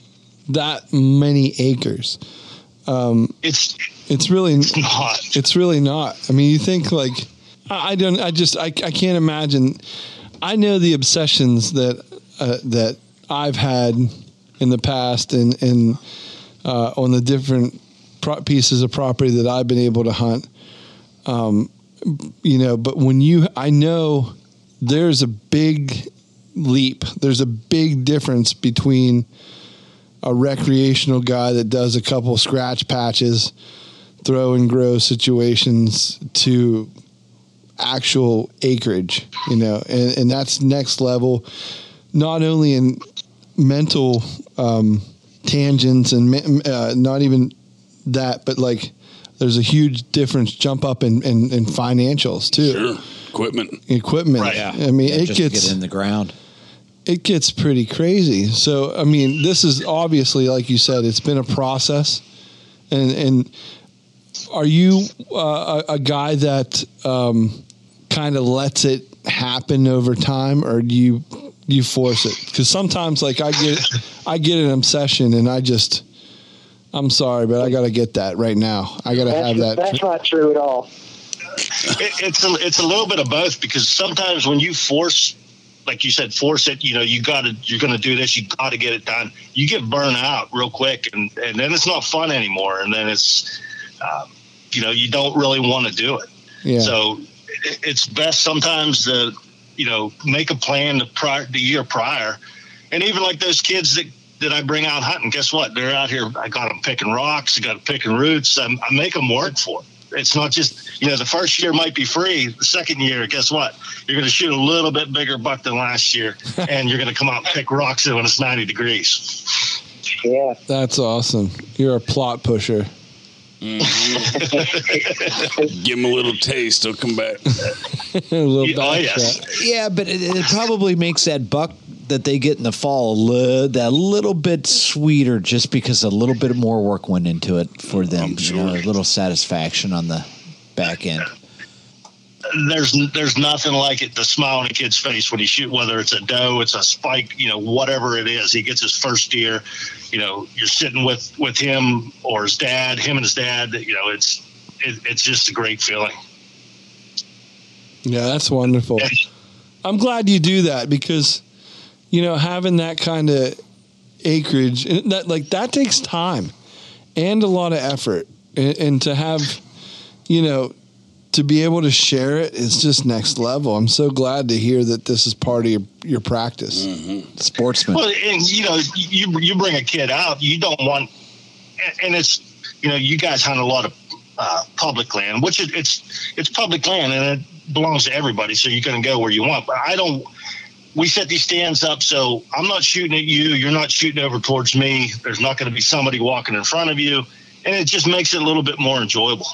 that many acres. Um, it's it's really it's not. It's really not. I mean, you think like I, I don't. I just I, I can't imagine. I know the obsessions that uh, that I've had in the past and and uh, on the different pro- pieces of property that I've been able to hunt. Um, you know, but when you, I know there's a big leap. There's a big difference between a recreational guy that does a couple scratch patches, throw and grow situations to actual acreage, you know, and, and that's next level, not only in mental um, tangents and uh, not even that, but like there's a huge difference jump up in, in, in financials too. Sure. Equipment. Equipment. I mean, Yeah, it just gets get in the ground. it gets pretty crazy. So, I mean, this is obviously, like you said, it's been a process. And and are you uh, a, a guy that um, kind of lets it happen over time, or do you you force it? Because sometimes, like I get I get an obsession, and I just I'm sorry, but I got to get that right now. I got to That's, have that. that's not true at all. It, it's a, it's a little bit of both because sometimes when you force, like you said, force it, you know, you got to, you're going to do this, you got to get it done. You get burned out real quick and, and then it's not fun anymore. And then it's, um, you know, you don't really want to do it. Yeah. So it, it's best sometimes to, you know, make a plan the prior, the year prior. And even like those kids that, that I bring out hunting, guess what? They're out here. I got them picking rocks. I got them picking roots. I, I make them work for it. it's not just you know the first year might be free. The second year, guess what? You're going to shoot a little bit bigger buck than last year, and you're going to come out and pick rocks when it's 90 degrees. Yeah, That's awesome. You're a plot pusher. Mm-hmm. Give him a little taste. He'll come back. a little Yeah, oh, yes. shot. Yeah, but it, it probably makes that buck that they get in the fall a li- that little bit sweeter just because a little bit more work went into it for mm-hmm. them. You know, a little satisfaction on the back end. There's there's nothing like it. The smile on a kid's face when he shoot, whether it's a doe, it's a spike, you know, whatever it is. He gets his first deer. You know, you're sitting with with him or his dad, him and his dad. You know, it's it, it's just a great feeling. Yeah, that's wonderful. I'm glad you do that because, you know, having that kind of acreage that like that takes time and a lot of effort, and, and to have, you know, to be able to share it is just next level. I'm so glad to hear that this is part of your, your practice. Sportsman. Well, and you know, you you bring a kid out, you don't want, and- and it's you know, you guys hunt a lot of uh, public land, which it, it's it's public land and it belongs to everybody, so you can go where you want. But I don't. We set these stands up, so I'm not shooting at you. You're not shooting over towards me. There's not going to be somebody walking in front of you, and it just makes it a little bit more enjoyable.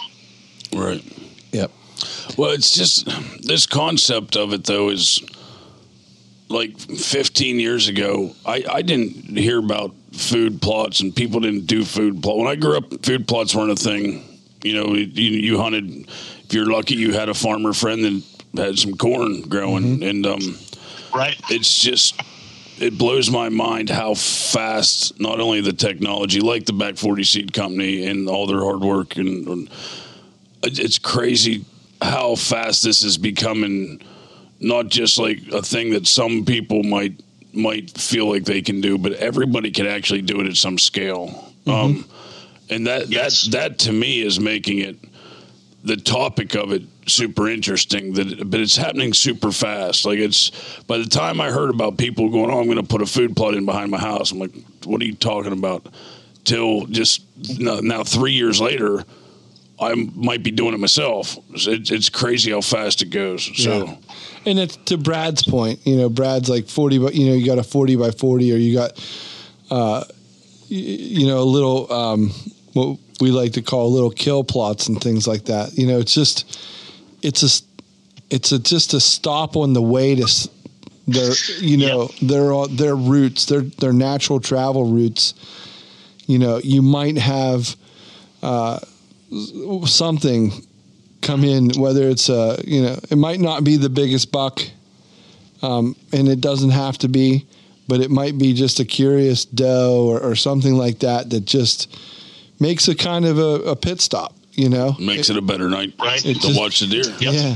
Right. Yep. Well, it's just this concept of it though is like 15 years ago. I, I didn't hear about food plots and people didn't do food plot. When I grew up, food plots weren't a thing. You know, you, you hunted. If you're lucky, you had a farmer friend that had some corn growing, and um, right. It's just it blows my mind how fast not only the technology, like the Back 40 Seed Company and all their hard work, and, and it's crazy how fast this is becoming. Not just like a thing that some people might might feel like they can do, but everybody can actually do it at some scale. Um, and that that that to me is making it the topic of it super interesting that but it's happening super fast like it's by the time i heard about people going oh i'm going to put a food plot in behind my house i'm like what are you talking about till just now, now three years later i might be doing it myself it, it's crazy how fast it goes so Yeah. And it's to Brad's point, you know, Brad's like 40, but you know, you got a 40 by 40 or you got, uh, y- you know, a little, um, what we like to call little kill plots and things like that. You know, it's just, it's a, it's a, just a stop on the way to their, you know, their, their routes, their, their natural travel routes. You know, you might have, uh, something come in, whether it's a, you know, it might not be the biggest buck, um, and it doesn't have to be, but it might be just a curious doe or, or something like that that just makes a kind of a, a pit stop, you know? makes it a better night right. to just- watch the deer Yeah.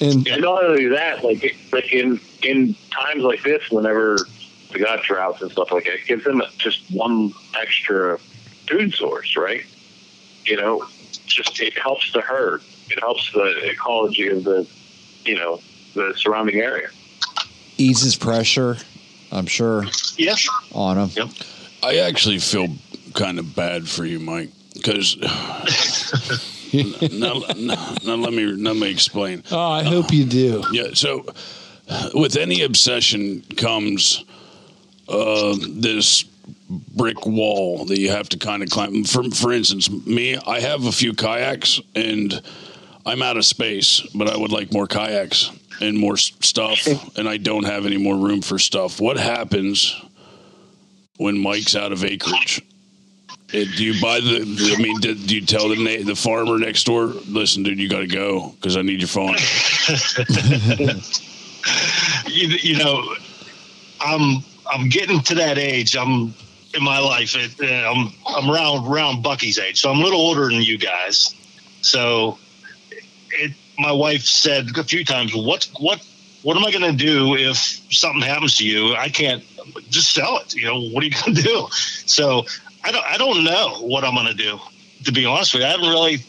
And And not only that, like like in in times like this, whenever we got droughts and stuff like that, it gives them just one extra food source, right? You know, just it helps the herd. It helps the ecology of the, you know, the surrounding area. Eases pressure, I'm sure, Yes. on them. Yep. I actually feel kind of bad for you, Mike, because now, now, now let me let me explain. Oh, I hope you do. Yeah, so with any obsession comes uh, this brick wall that you have to kind of climb. For for instance, me, I have a few kayaks and I'm out of space, but I would like more kayaks and more stuff, and I don't have any more room for stuff. What happens when Mike's out of acreage? Uh, do you buy the? I mean, do, do you tell the na- the farmer next door? Listen, dude, you got to go because I need your phone. you, you know, I'm I'm getting to that age. I'm in my life. It, uh, I'm I'm around around Bucky's age, so I'm a little older than you guys. So, it. My wife said a few times, "What what what am I going to do if something happens to you? I can't just sell it. You know, what are you going to do?" So, I don't I don't know what I'm going to do. To be honest with you, I haven't really.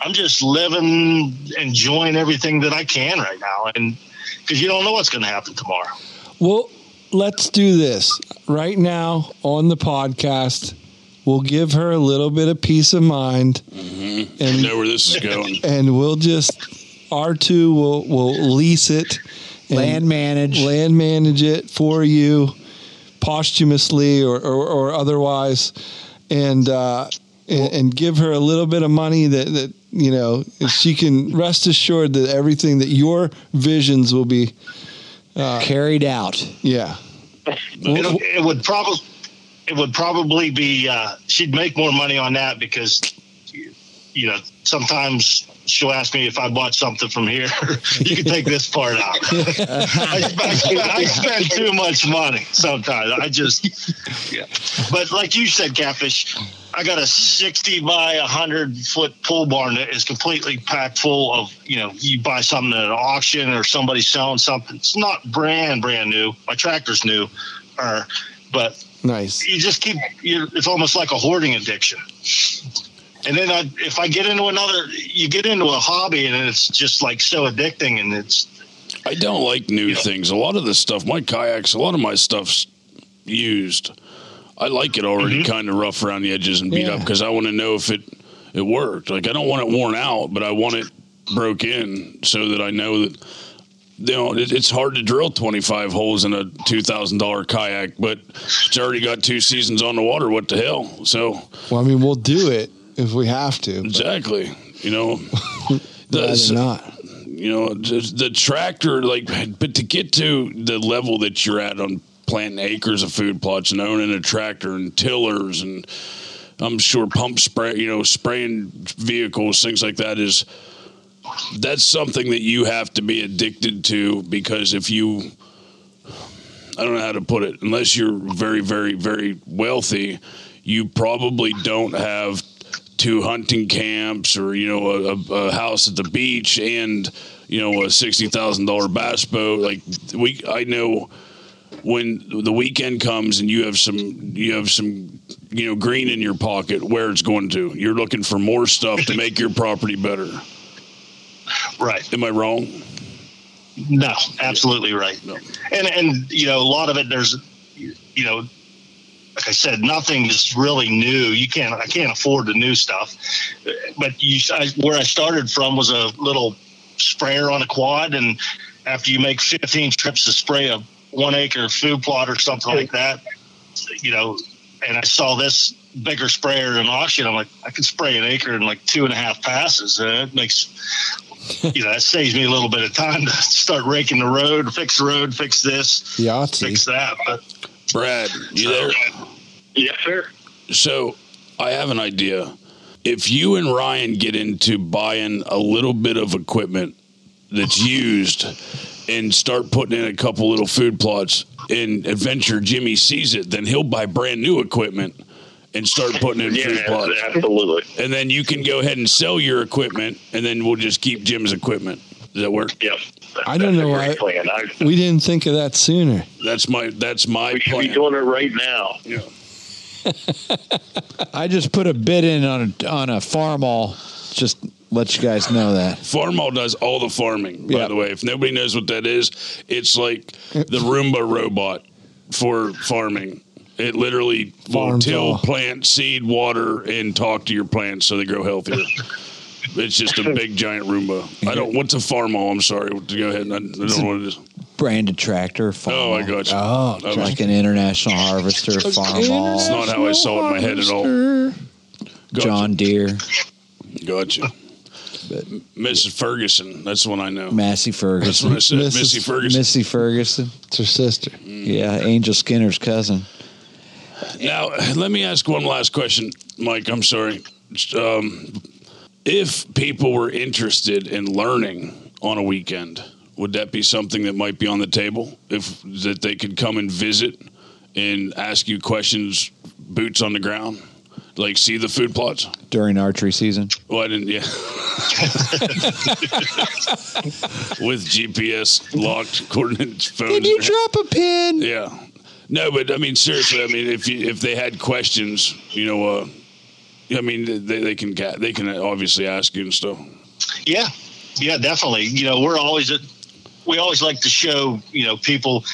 I'm just living, enjoying everything that I can right now, and because you don't know what's going to happen tomorrow. Well, let's do this right now on the podcast. We'll give her a little bit of peace of mind. and know where this is going. and we'll just R two will will lease it, and Land manage. land manage it for you, posthumously or or, or otherwise, and. uh and, and give her a little bit of money that, that you know she can rest assured that everything that your visions will be uh, carried out. Yeah, It, it would probably it would probably be uh, she'd make more money on that because you know sometimes she'll ask me if I bought something from here. you can take this part out. I, I, spend, I spend too much money sometimes. I just yeah. But like you said, catfish. I got a 60 by 100 foot pole barn that is completely packed full of, you know, you buy something at an auction or somebody selling something. It's not brand, brand new. My tractor's new, or, but nice. you just keep, you it's almost like a hoarding addiction. And then I, if I get into another, you get into a hobby and it's just like so addicting and it's, I don't like new things. A lot of this stuff, my kayaks, a lot of my stuff's used. I like it already mm-hmm. kind of rough around the edges and beat Yeah. up because I want to know if it it worked. Like I don't want it worn out, but I want it broke in so that I know that you know it, it's hard to drill 25 holes in a $2000 kayak, but it's already got two seasons on the water. What the hell? So Well, I mean, we'll do it if we have to. exactly, you know, Rather the- not. you know the tractor like but to get to the level that you're at on planting acres of food plots and owning a tractor and tillers and i'm sure pump spray you know spraying vehicles things like that is that's something that you have to be addicted to because if you i don't know how to put it unless you're very very very wealthy you probably don't have two hunting camps or you know a, a, house at the beach and you know a sixty thousand dollar bass boat. Like we I know when the weekend comes and you have some you have some you know green in your pocket where it's going to you're looking for more stuff to make your property better right. am I wrong No, absolutely right. And and you know, a lot of it there's you know, like I said, nothing is really new. You can't I can't afford the new stuff. But you I, where I started from was a little sprayer on a quad and after you make 15 trips to spray a 1 acre food plot or something like that, you know, and I saw this bigger sprayer in auction. I'm like, I can spray an acre in like two and a half passes. Uh, and it makes you know, that saves me a little bit of time to start raking the road, fix the road, fix this, Yahtzee. fix that. But Brad you there Yes, sir. So I have an idea. If you and Ryan get into buying a little bit of equipment that's used and start putting in a couple little food plots and Adventure Jimmy sees it, then he'll buy brand new equipment and start putting in food plots. absolutely. And then you can go ahead and sell your equipment and then we'll just keep Jim's equipment. Does that work? Yep. I don't know great why plan. I, we didn't think of that sooner. That's my that's my we should plan. be doing it right now. Yeah. I just put a bid in on a, on a Farmall. Just let you guys know that. Farmall does all the farming, by Yeah. the way. If nobody knows what that is, it's like the Roomba robot for farming. It literally will Farms till, all. plant, seed, water, and talk to your plants so they grow healthier. it's just a big giant Roomba. I don't. What's a Farmall? I'm sorry. Go ahead. I, I don't know what it is. Branded tractor. Farm Oh, I all. got you. Oh, I was- Like an international harvester, farm It's not how I saw it in my head at all. Gotcha. John Deere, Gotcha. Mrs. Ferguson. That's the one I know. Massey That's what I Ferguson, said. Mrs. Missy Ferguson. Missy Ferguson. It's her sister. Yeah, Angel Skinner's cousin. Now, let me ask one last question, Mike. I'm sorry. Um, if people were interested in learning on a weekend, would that be something that might be on the table? If that they could come and visit and ask you questions, boots on the ground, like see the food plots. during archery season. Well, I didn't. Yeah. With GPS locked coordinates phones. Did you drop a pin? Yeah. No, but I mean seriously. I mean, if you, if they had questions, you know, uh, I mean, they, they can they can obviously ask you and stuff. yeah, yeah, definitely. You know, we're always at, we always like to show you know people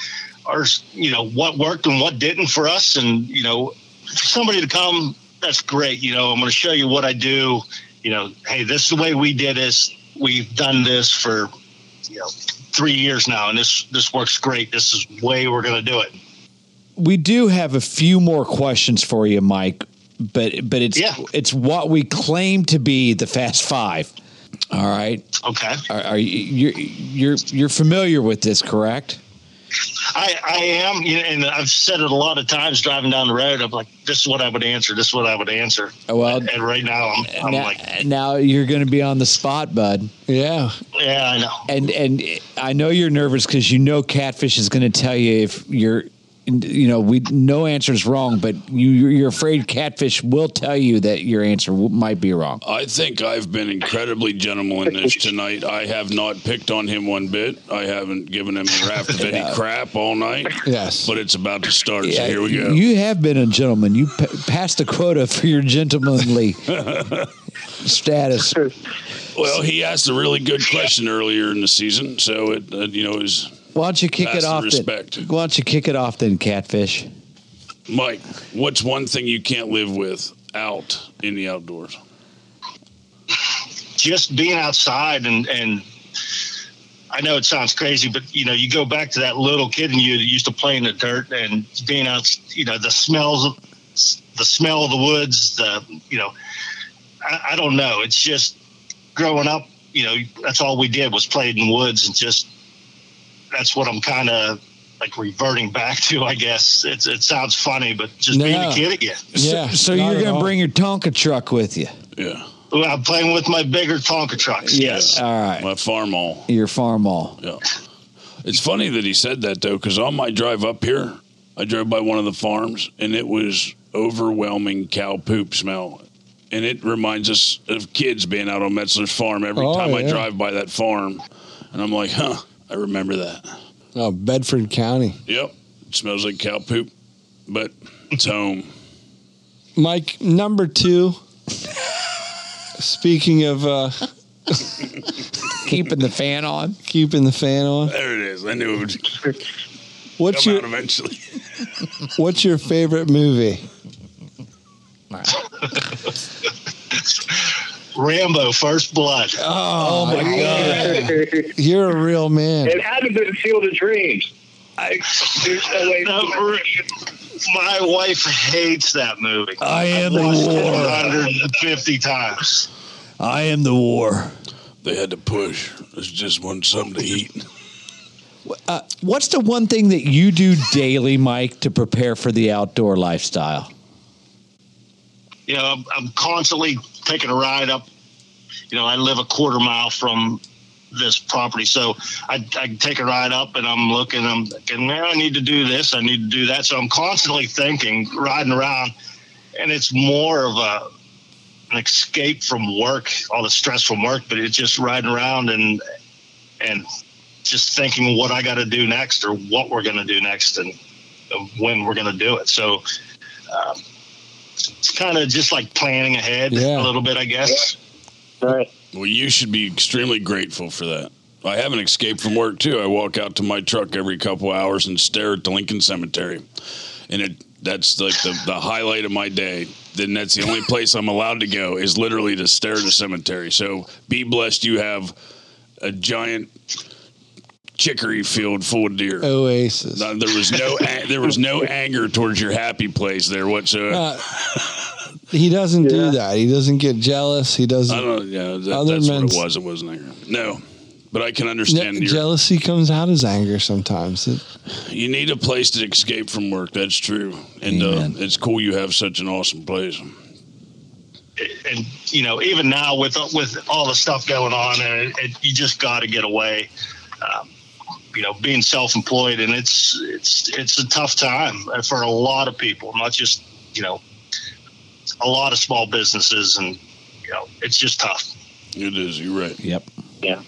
our you know what worked and what didn't for us, and you know, for somebody to come, that's great. You know, I'm going to show you what I do, you know, hey, this is the way we did this. We've done this for you know three years now, and this this works great. This is the way we're going to do it. We do have a few more questions for you, Mike, but but it's yeah. it's what we claim to be the Fast Five. All right. Okay. Are, are you you're you're you're familiar with this, correct? I, I am, you know, and I've said it a lot of times driving down the road. I'm like, this is what I would answer. This is what I would answer. Oh, well, and right now I'm, I'm now, like, now you're going to be on the spot, bud. Yeah. yeah, I know. And and I know you're nervous because you know Catfish is going to tell you if you're, you know, we no answer is wrong, but you you're afraid Catfish will tell you that your answer w- might be wrong. I think I've been incredibly gentlemanly tonight. I have not picked on him one bit. I haven't given him a rap of any Yeah. crap all night. Yes. But it's about to start, so here we go. You have been a gentleman. You p- passed the quota for your gentlemanly status. well, he asked a really good question earlier in the season, so it, uh, you know, is Why don't you kick Pass it off? respect. Then? Why don't you kick it off then, Catfish? Mike. What's one thing you can't live with out in the outdoors? just being outside and and I know it sounds crazy, but you know, you go back to that little kid and you used to play in the dirt and being out, you know, the smells, of, the smell of the woods, the, you know, I, I don't know. It's just growing up, you know, that's all we did was played in the woods and just, that's what I'm kind of like reverting back to, I guess. It's, it sounds funny, but just being a kid again. So, so you're going to bring your Tonka truck with you? Yeah. Well, I'm playing with my bigger Tonka trucks. Yes. All right. My Farmall. Your Farmall. Yeah. It's funny that he said that though, because on my drive up here, I drove by one of the farms and it was overwhelming cow poop smell. And it reminds us of kids being out on Metzler's farm every Oh, time I drive by that farm. And I'm like, huh, I remember that. Oh, Bedford County. Yep. It smells like cow poop, but it's home. Mike, number two. Speaking of uh, keeping the fan on, keeping the fan on. There it is. I knew it would What's come your out eventually. What's your favorite movie? Rambo, First Blood. Oh, my God. You're a real man. It had to be Field of Dreams. I, there's no way. No, my wife hates that movie. I am I've the war. 150 times. I am the war. They had to push. It's just one something to eat. Uh, what's the one thing that you do daily, Mike, to prepare for the outdoor lifestyle? You know, I'm, I'm constantly taking a ride up. You know, I live a quarter mile from this property, so I, I take a ride up and I'm looking. I'm thinking, man, I need to do this. I need to do that. So I'm constantly thinking, riding around, and it's more of a an escape from work, all the stress from work. But it's just riding around and and just thinking what I got to do next or what we're going to do next and when we're going to do it. So um, it's kind of just like planning ahead Yeah. a little bit, I guess. Right. Well, you should be extremely grateful for that. I have an escape from work too. I walk out to my truck every couple hours and stare at the Lincoln Cemetery, and it that's like the, the highlight of my day. Then that's the only place I'm allowed to go is literally to stare at the cemetery. So be blessed. You have a giant chicory field full of deer. Oasis. No, there was no a- there was no anger towards your happy place there whatsoever. Uh, he doesn't do that. He doesn't get jealous. He doesn't. I don't. Yeah, that, Other that's what it was. It wasn't anger. No, but I can understand. your, jealousy comes out as anger sometimes. It- You need a place to escape from work. That's true, and uh, it's cool you have such an awesome place. and you know even now with with all the stuff going on and it, it, you just got to get away um, you know being self-employed and it's it's it's a tough time for a lot of people not just you know a lot of small businesses and you know it's just tough It is. You're right. Yep. Yeah.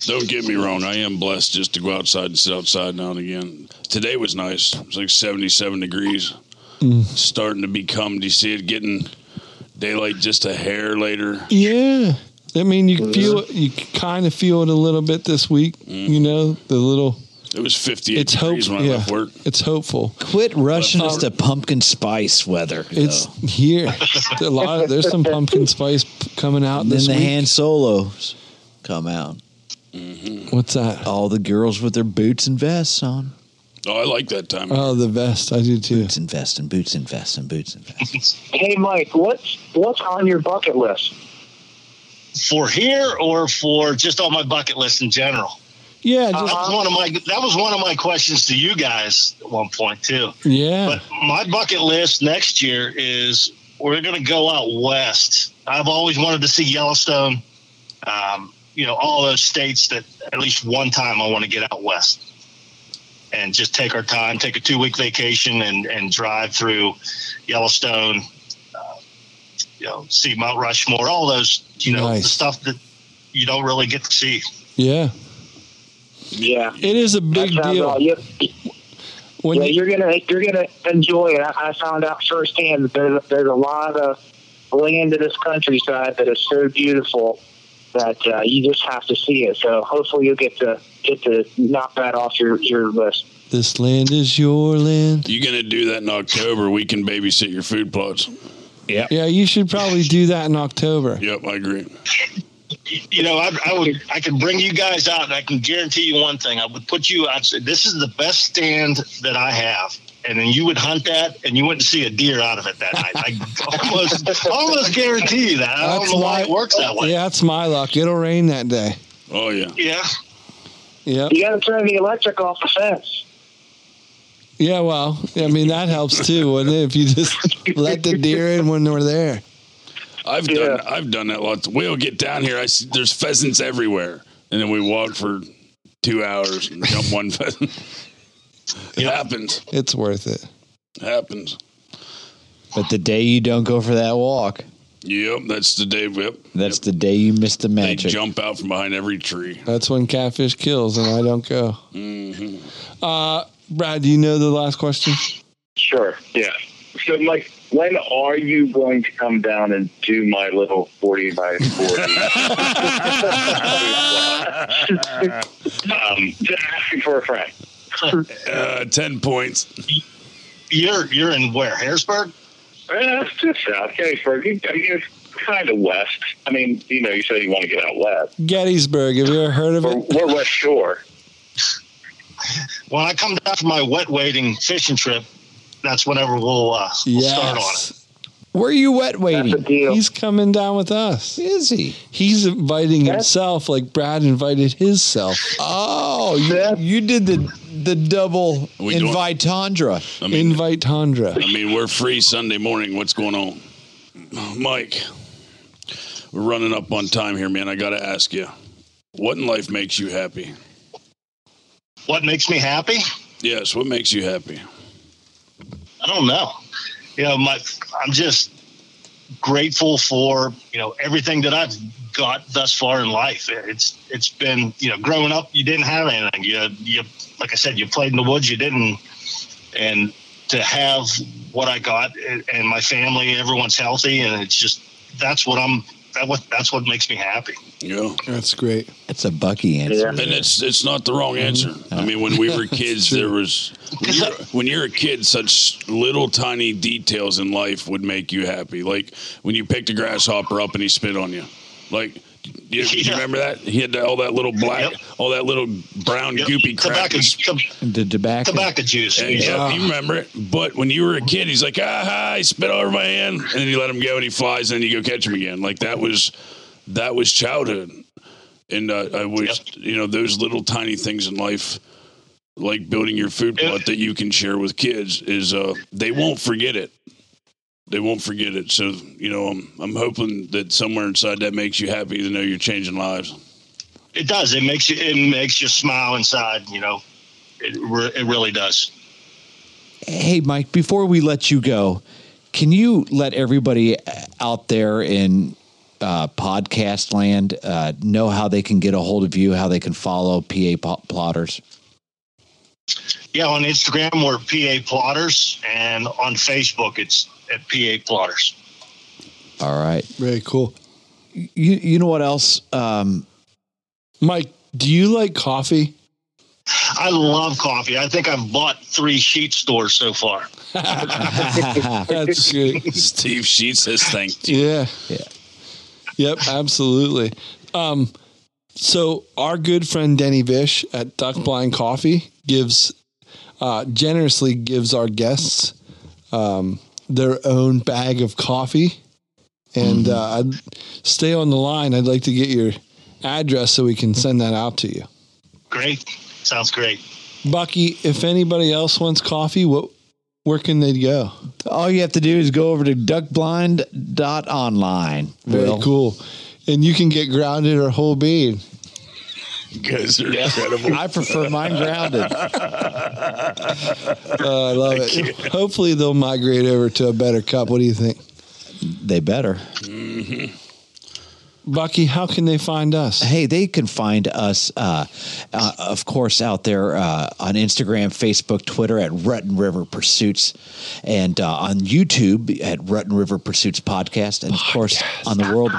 Don't get me wrong. I am blessed just to go outside and sit outside now and again. Today was nice. It was like 77 degrees. Mm. Starting to become. Do you see it getting daylight just a hair later? yeah. I mean, you feel it, you kind of feel it a little bit this week. You know, the little It was 58 It's degrees hope. when I Yeah, left work. it's hopeful. Quit rushing us Um, to pumpkin spice weather. It's here. a lot. Of, there's some pumpkin spice coming out And then the week. Han Solos come out. What's that? All the girls with their boots and vests on. Oh, I like that time. Oh, the vest. I do too. Boots and vests and boots and vests and boots and vests. Hey, Mike, what's what's on your bucket list? For here or for just on my bucket list in general? Yeah, that was one of my that was one of my questions to you guys at one point too. Yeah. But my bucket list next year is we're going to go out west. I've always wanted to see Yellowstone. Um, you know, all those states that at least one time I want to get out west and just take our time, take a two week vacation, and and drive through Yellowstone. You know, see Mount Rushmore, all those you know the stuff that you don't really get to see. Yeah. Yeah, it is a big deal. all- you- When yeah, you- you, are gonna you're gonna enjoy it. I, I found out firsthand that there's there's a lot of land in this countryside that is so beautiful that uh, you just have to see it. So hopefully you'll get to get to knock that off your your list. This land is your land. You're gonna do that in October? We can babysit your food plots. Yeah. Yeah, you should probably do that in October. Yep, I agree. you know, I, I would, I could bring you guys out, and I can guarantee you one thing: I would put you. I'd say this is the best stand that I have, and then you would hunt that, and you wouldn't see a deer out of it that night. I almost, almost guarantee you that. I don't know why it works that way. Yeah, that's my luck. It'll rain that day. Oh yeah. Yeah. Yeah. You got to turn the electric off the fence. Yeah, well, I mean that helps too, wouldn't it? If you just let the deer in when they're there. I've done I've done that lots. We'll get down here. I see there's pheasants everywhere, and then we walk for two hours and jump one pheasant. It happens. It's worth it. happens. But the day you don't go for that walk, Yep, that's the day. Yep, that's the day you miss the they magic. jump out from behind every tree. That's when catfish kills, and I don't go. hmm Uh, Brad, do you know the last question? Sure. Yeah. So, Mike, when are you going to come down and do my little 40 by 40? um, just asking for a friend. Uh, Ten points. You're you're in where Harrisburg? Uh, just south, Gettysburg. You, I kind of west. I mean, you know, you said you want to get out west. Gettysburg. Have you ever heard of We're, it? we're West Shore. When I come down for my wet wading fishing trip, that's whenever we'll, uh, we'll start on it. Yes. Where are you wet wading? He's coming down with us. Is he? He's inviting himself like Brad invited his self. Oh, you, you did the the double We invite tundra. I mean, Invite Tundra. I mean, we're free Sunday morning. What's going on, Mike? We're running up on time here, man. I got to ask you, what in life makes you happy? What makes me happy? Yes, what makes you happy? I don't know. You know, my I'm just grateful for you know everything that I've got thus far in life. It's it's been you know growing up, you didn't have anything. You you like I said, you played in the woods, you didn't, and to have what I got and and my family, everyone's healthy, and it's just that's what I'm. That what that's what makes me happy. Yeah, That's great. That's a Bucky answer. and it's it's not the wrong answer. Mm-hmm. I mean, when we were kids, there was when you're, when you're a kid, such little tiny details in life would make you happy. Like when you picked a grasshopper up and he spit on you. Like, do you, do you remember that? He had all that little black, all that little brown goopy crap. Tobacco, The tobacco. tobacco juice. And, yeah, you remember it. But when you were a kid, he's like, ah, I spit all over my hand, and then you let him go, and he flies, and then you go catch him again. Like that was that was childhood, and uh, I wish you know those little tiny things in life, like building your food plot that you can share with kids, is uh, they won't forget it. They won't forget it. So you know, I'm I'm hoping that somewhere inside that makes you happy to know you're changing lives. It does. It makes you. It makes you smile inside. You know, it re- it really does. Hey, Mike, before we let you go, can you let everybody out there in uh, podcast land uh, know how they can get a hold of you, how they can follow PA Plotters? Yeah, on Instagram we're PA Plotters, and on Facebook it's at PA Plotters. All right. Very cool. You, you know what else? Um, Mike, do you like coffee? I love coffee. I think I've bought three Sheetz stores so far. That's good. Steve Sheetz has thanked you. Yeah. Yeah. Yep, absolutely. Um, so our good friend Denny Vish at Duck Blind Coffee gives uh, generously gives our guests um, their own bag of coffee. And uh, I'd stay on the line. I'd like to get your address so we can send that out to you. Great. Sounds great. Bucky, if anybody else wants coffee, what where can they go? All you have to do is go over to duckblind.online. Very Will. cool. And you can get grounded or whole bean. You guys are incredible. I prefer mine grounded. Oh, I love it. Hopefully they'll migrate over to a better cup. What do you think? They better. Bucky, how can they find us? Hey, they can find us, uh, uh, of course, out there uh, on Instagram, Facebook, Twitter at Rut and River Pursuits, and uh, on YouTube at Rut and River Pursuits Podcast, and of course on the world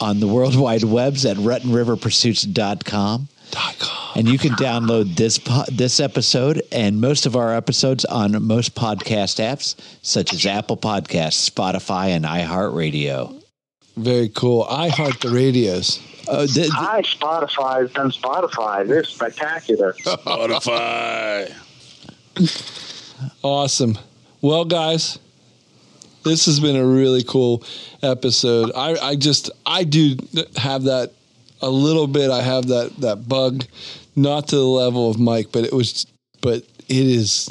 on the World Wide Webs at RutandRiverPursuits.com. And you can download this po- this episode and most of our episodes on most podcast apps, such as Apple Podcasts, Spotify, and iHeartRadio. Very cool. I heart the radios. Uh, th- Hi, Spotify. Done Spotify. They're spectacular. Spotify. Awesome. Well, guys, this has been a really cool episode. I, I just I do have that a little bit. I have that that bug, not to the level of Mike, but it was, but it is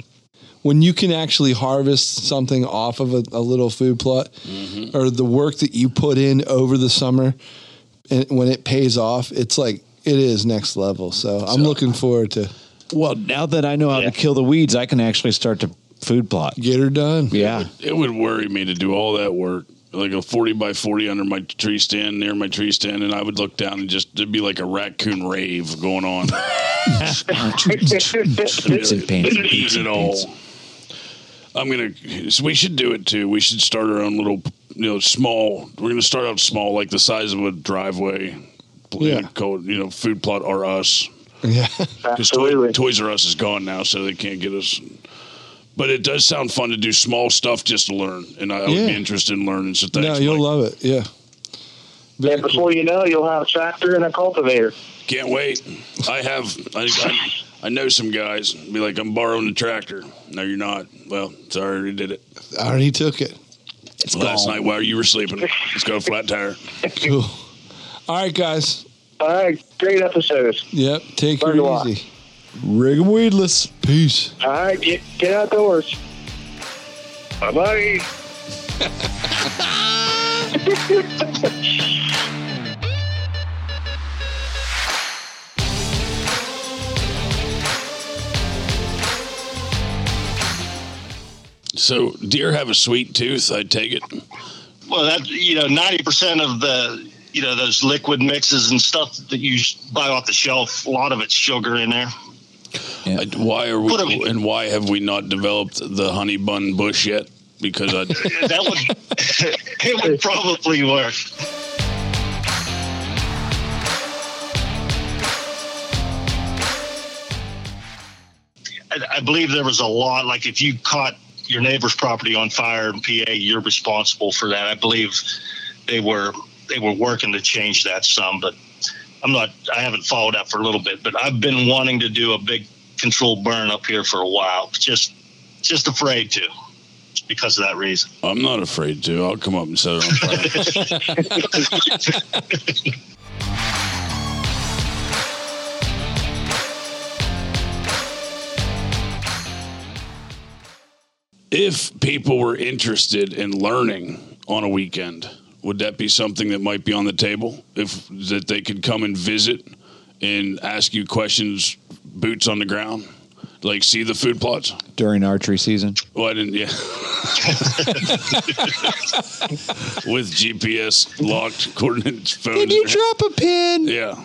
when you can actually harvest something off of a, a little food plot, mm-hmm. or the work that you put in over the summer, and when it pays off, it's like it is next level. So I'm looking forward to. Well, now that I know how to kill the weeds, I can actually start to food plot. Get her done. Yeah. It would worry me to do all that work, like a 40 by 40 under my tree stand, near my tree stand, and I would look down and just, there'd be like a raccoon rave going on. Beats and pants, beats and it all. I'm gonna. So we should do it too. We should start our own little, you know, small. We're gonna start out small, like the size of a driveway. Yeah. Called, you know, food plot or us. Yeah. Because Toy, Toys R Us is gone now, so they can't get us. But it does sound fun to do small stuff just to learn, and I, I would be interested in learning. So thanks. no, you'll Mike. love it. Yeah. and before you know, you'll have a tractor and a cultivator. Can't wait. I have. I, I, I know some guys. Be like, I'm borrowing the tractor. No, you're not. Well, sorry, I already did it. I already took it. It's Last gone. night while you were sleeping. It's got a flat tire. Cool. All right, guys. All right, great episode. Yep. Take Learned a her lot. easy. Rig 'em weedless. Peace. All right, get, get outdoors. Bye bye. So, deer have a sweet tooth. I take it. Well, that you know, ninety percent of the you know those liquid mixes and stuff that you buy off the shelf, a lot of it's sugar in there. I- why are we? And why have we not developed the honey bun bush yet? Because I, that would it would probably work. I, I believe there was a lot. Like if you caught your neighbor's property on fire in PA, you're responsible for that. I believe they were they were working to change that some, but I'm not. I haven't followed up for a little bit, but I've been wanting to do a big controlled burn up here for a while. Just just afraid to, because of that reason. I'm not afraid to. I'll come up and set it on fire. if people were interested in learning on a weekend, would that be something that might be on the table? If that they could come and visit and ask you questions, boots on the ground, like see the food plots. During archery season. Well, I didn't. Yeah, with GPS locked coordinates phones. Did you drop a pin? Yeah.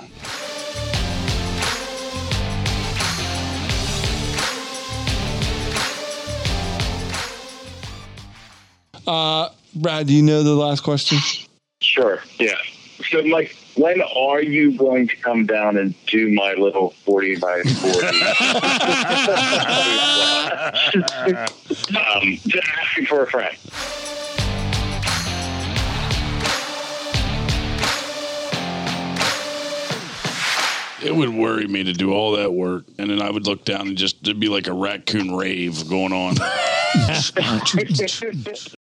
Uh, Brad, do you know the last question? Sure. Yeah. So, Mike, when are you going to come down and do my little 40 by 40? um, just asking for a friend. It would worry me to do all that work, and then I would look down and just there'd be like a raccoon rave going on.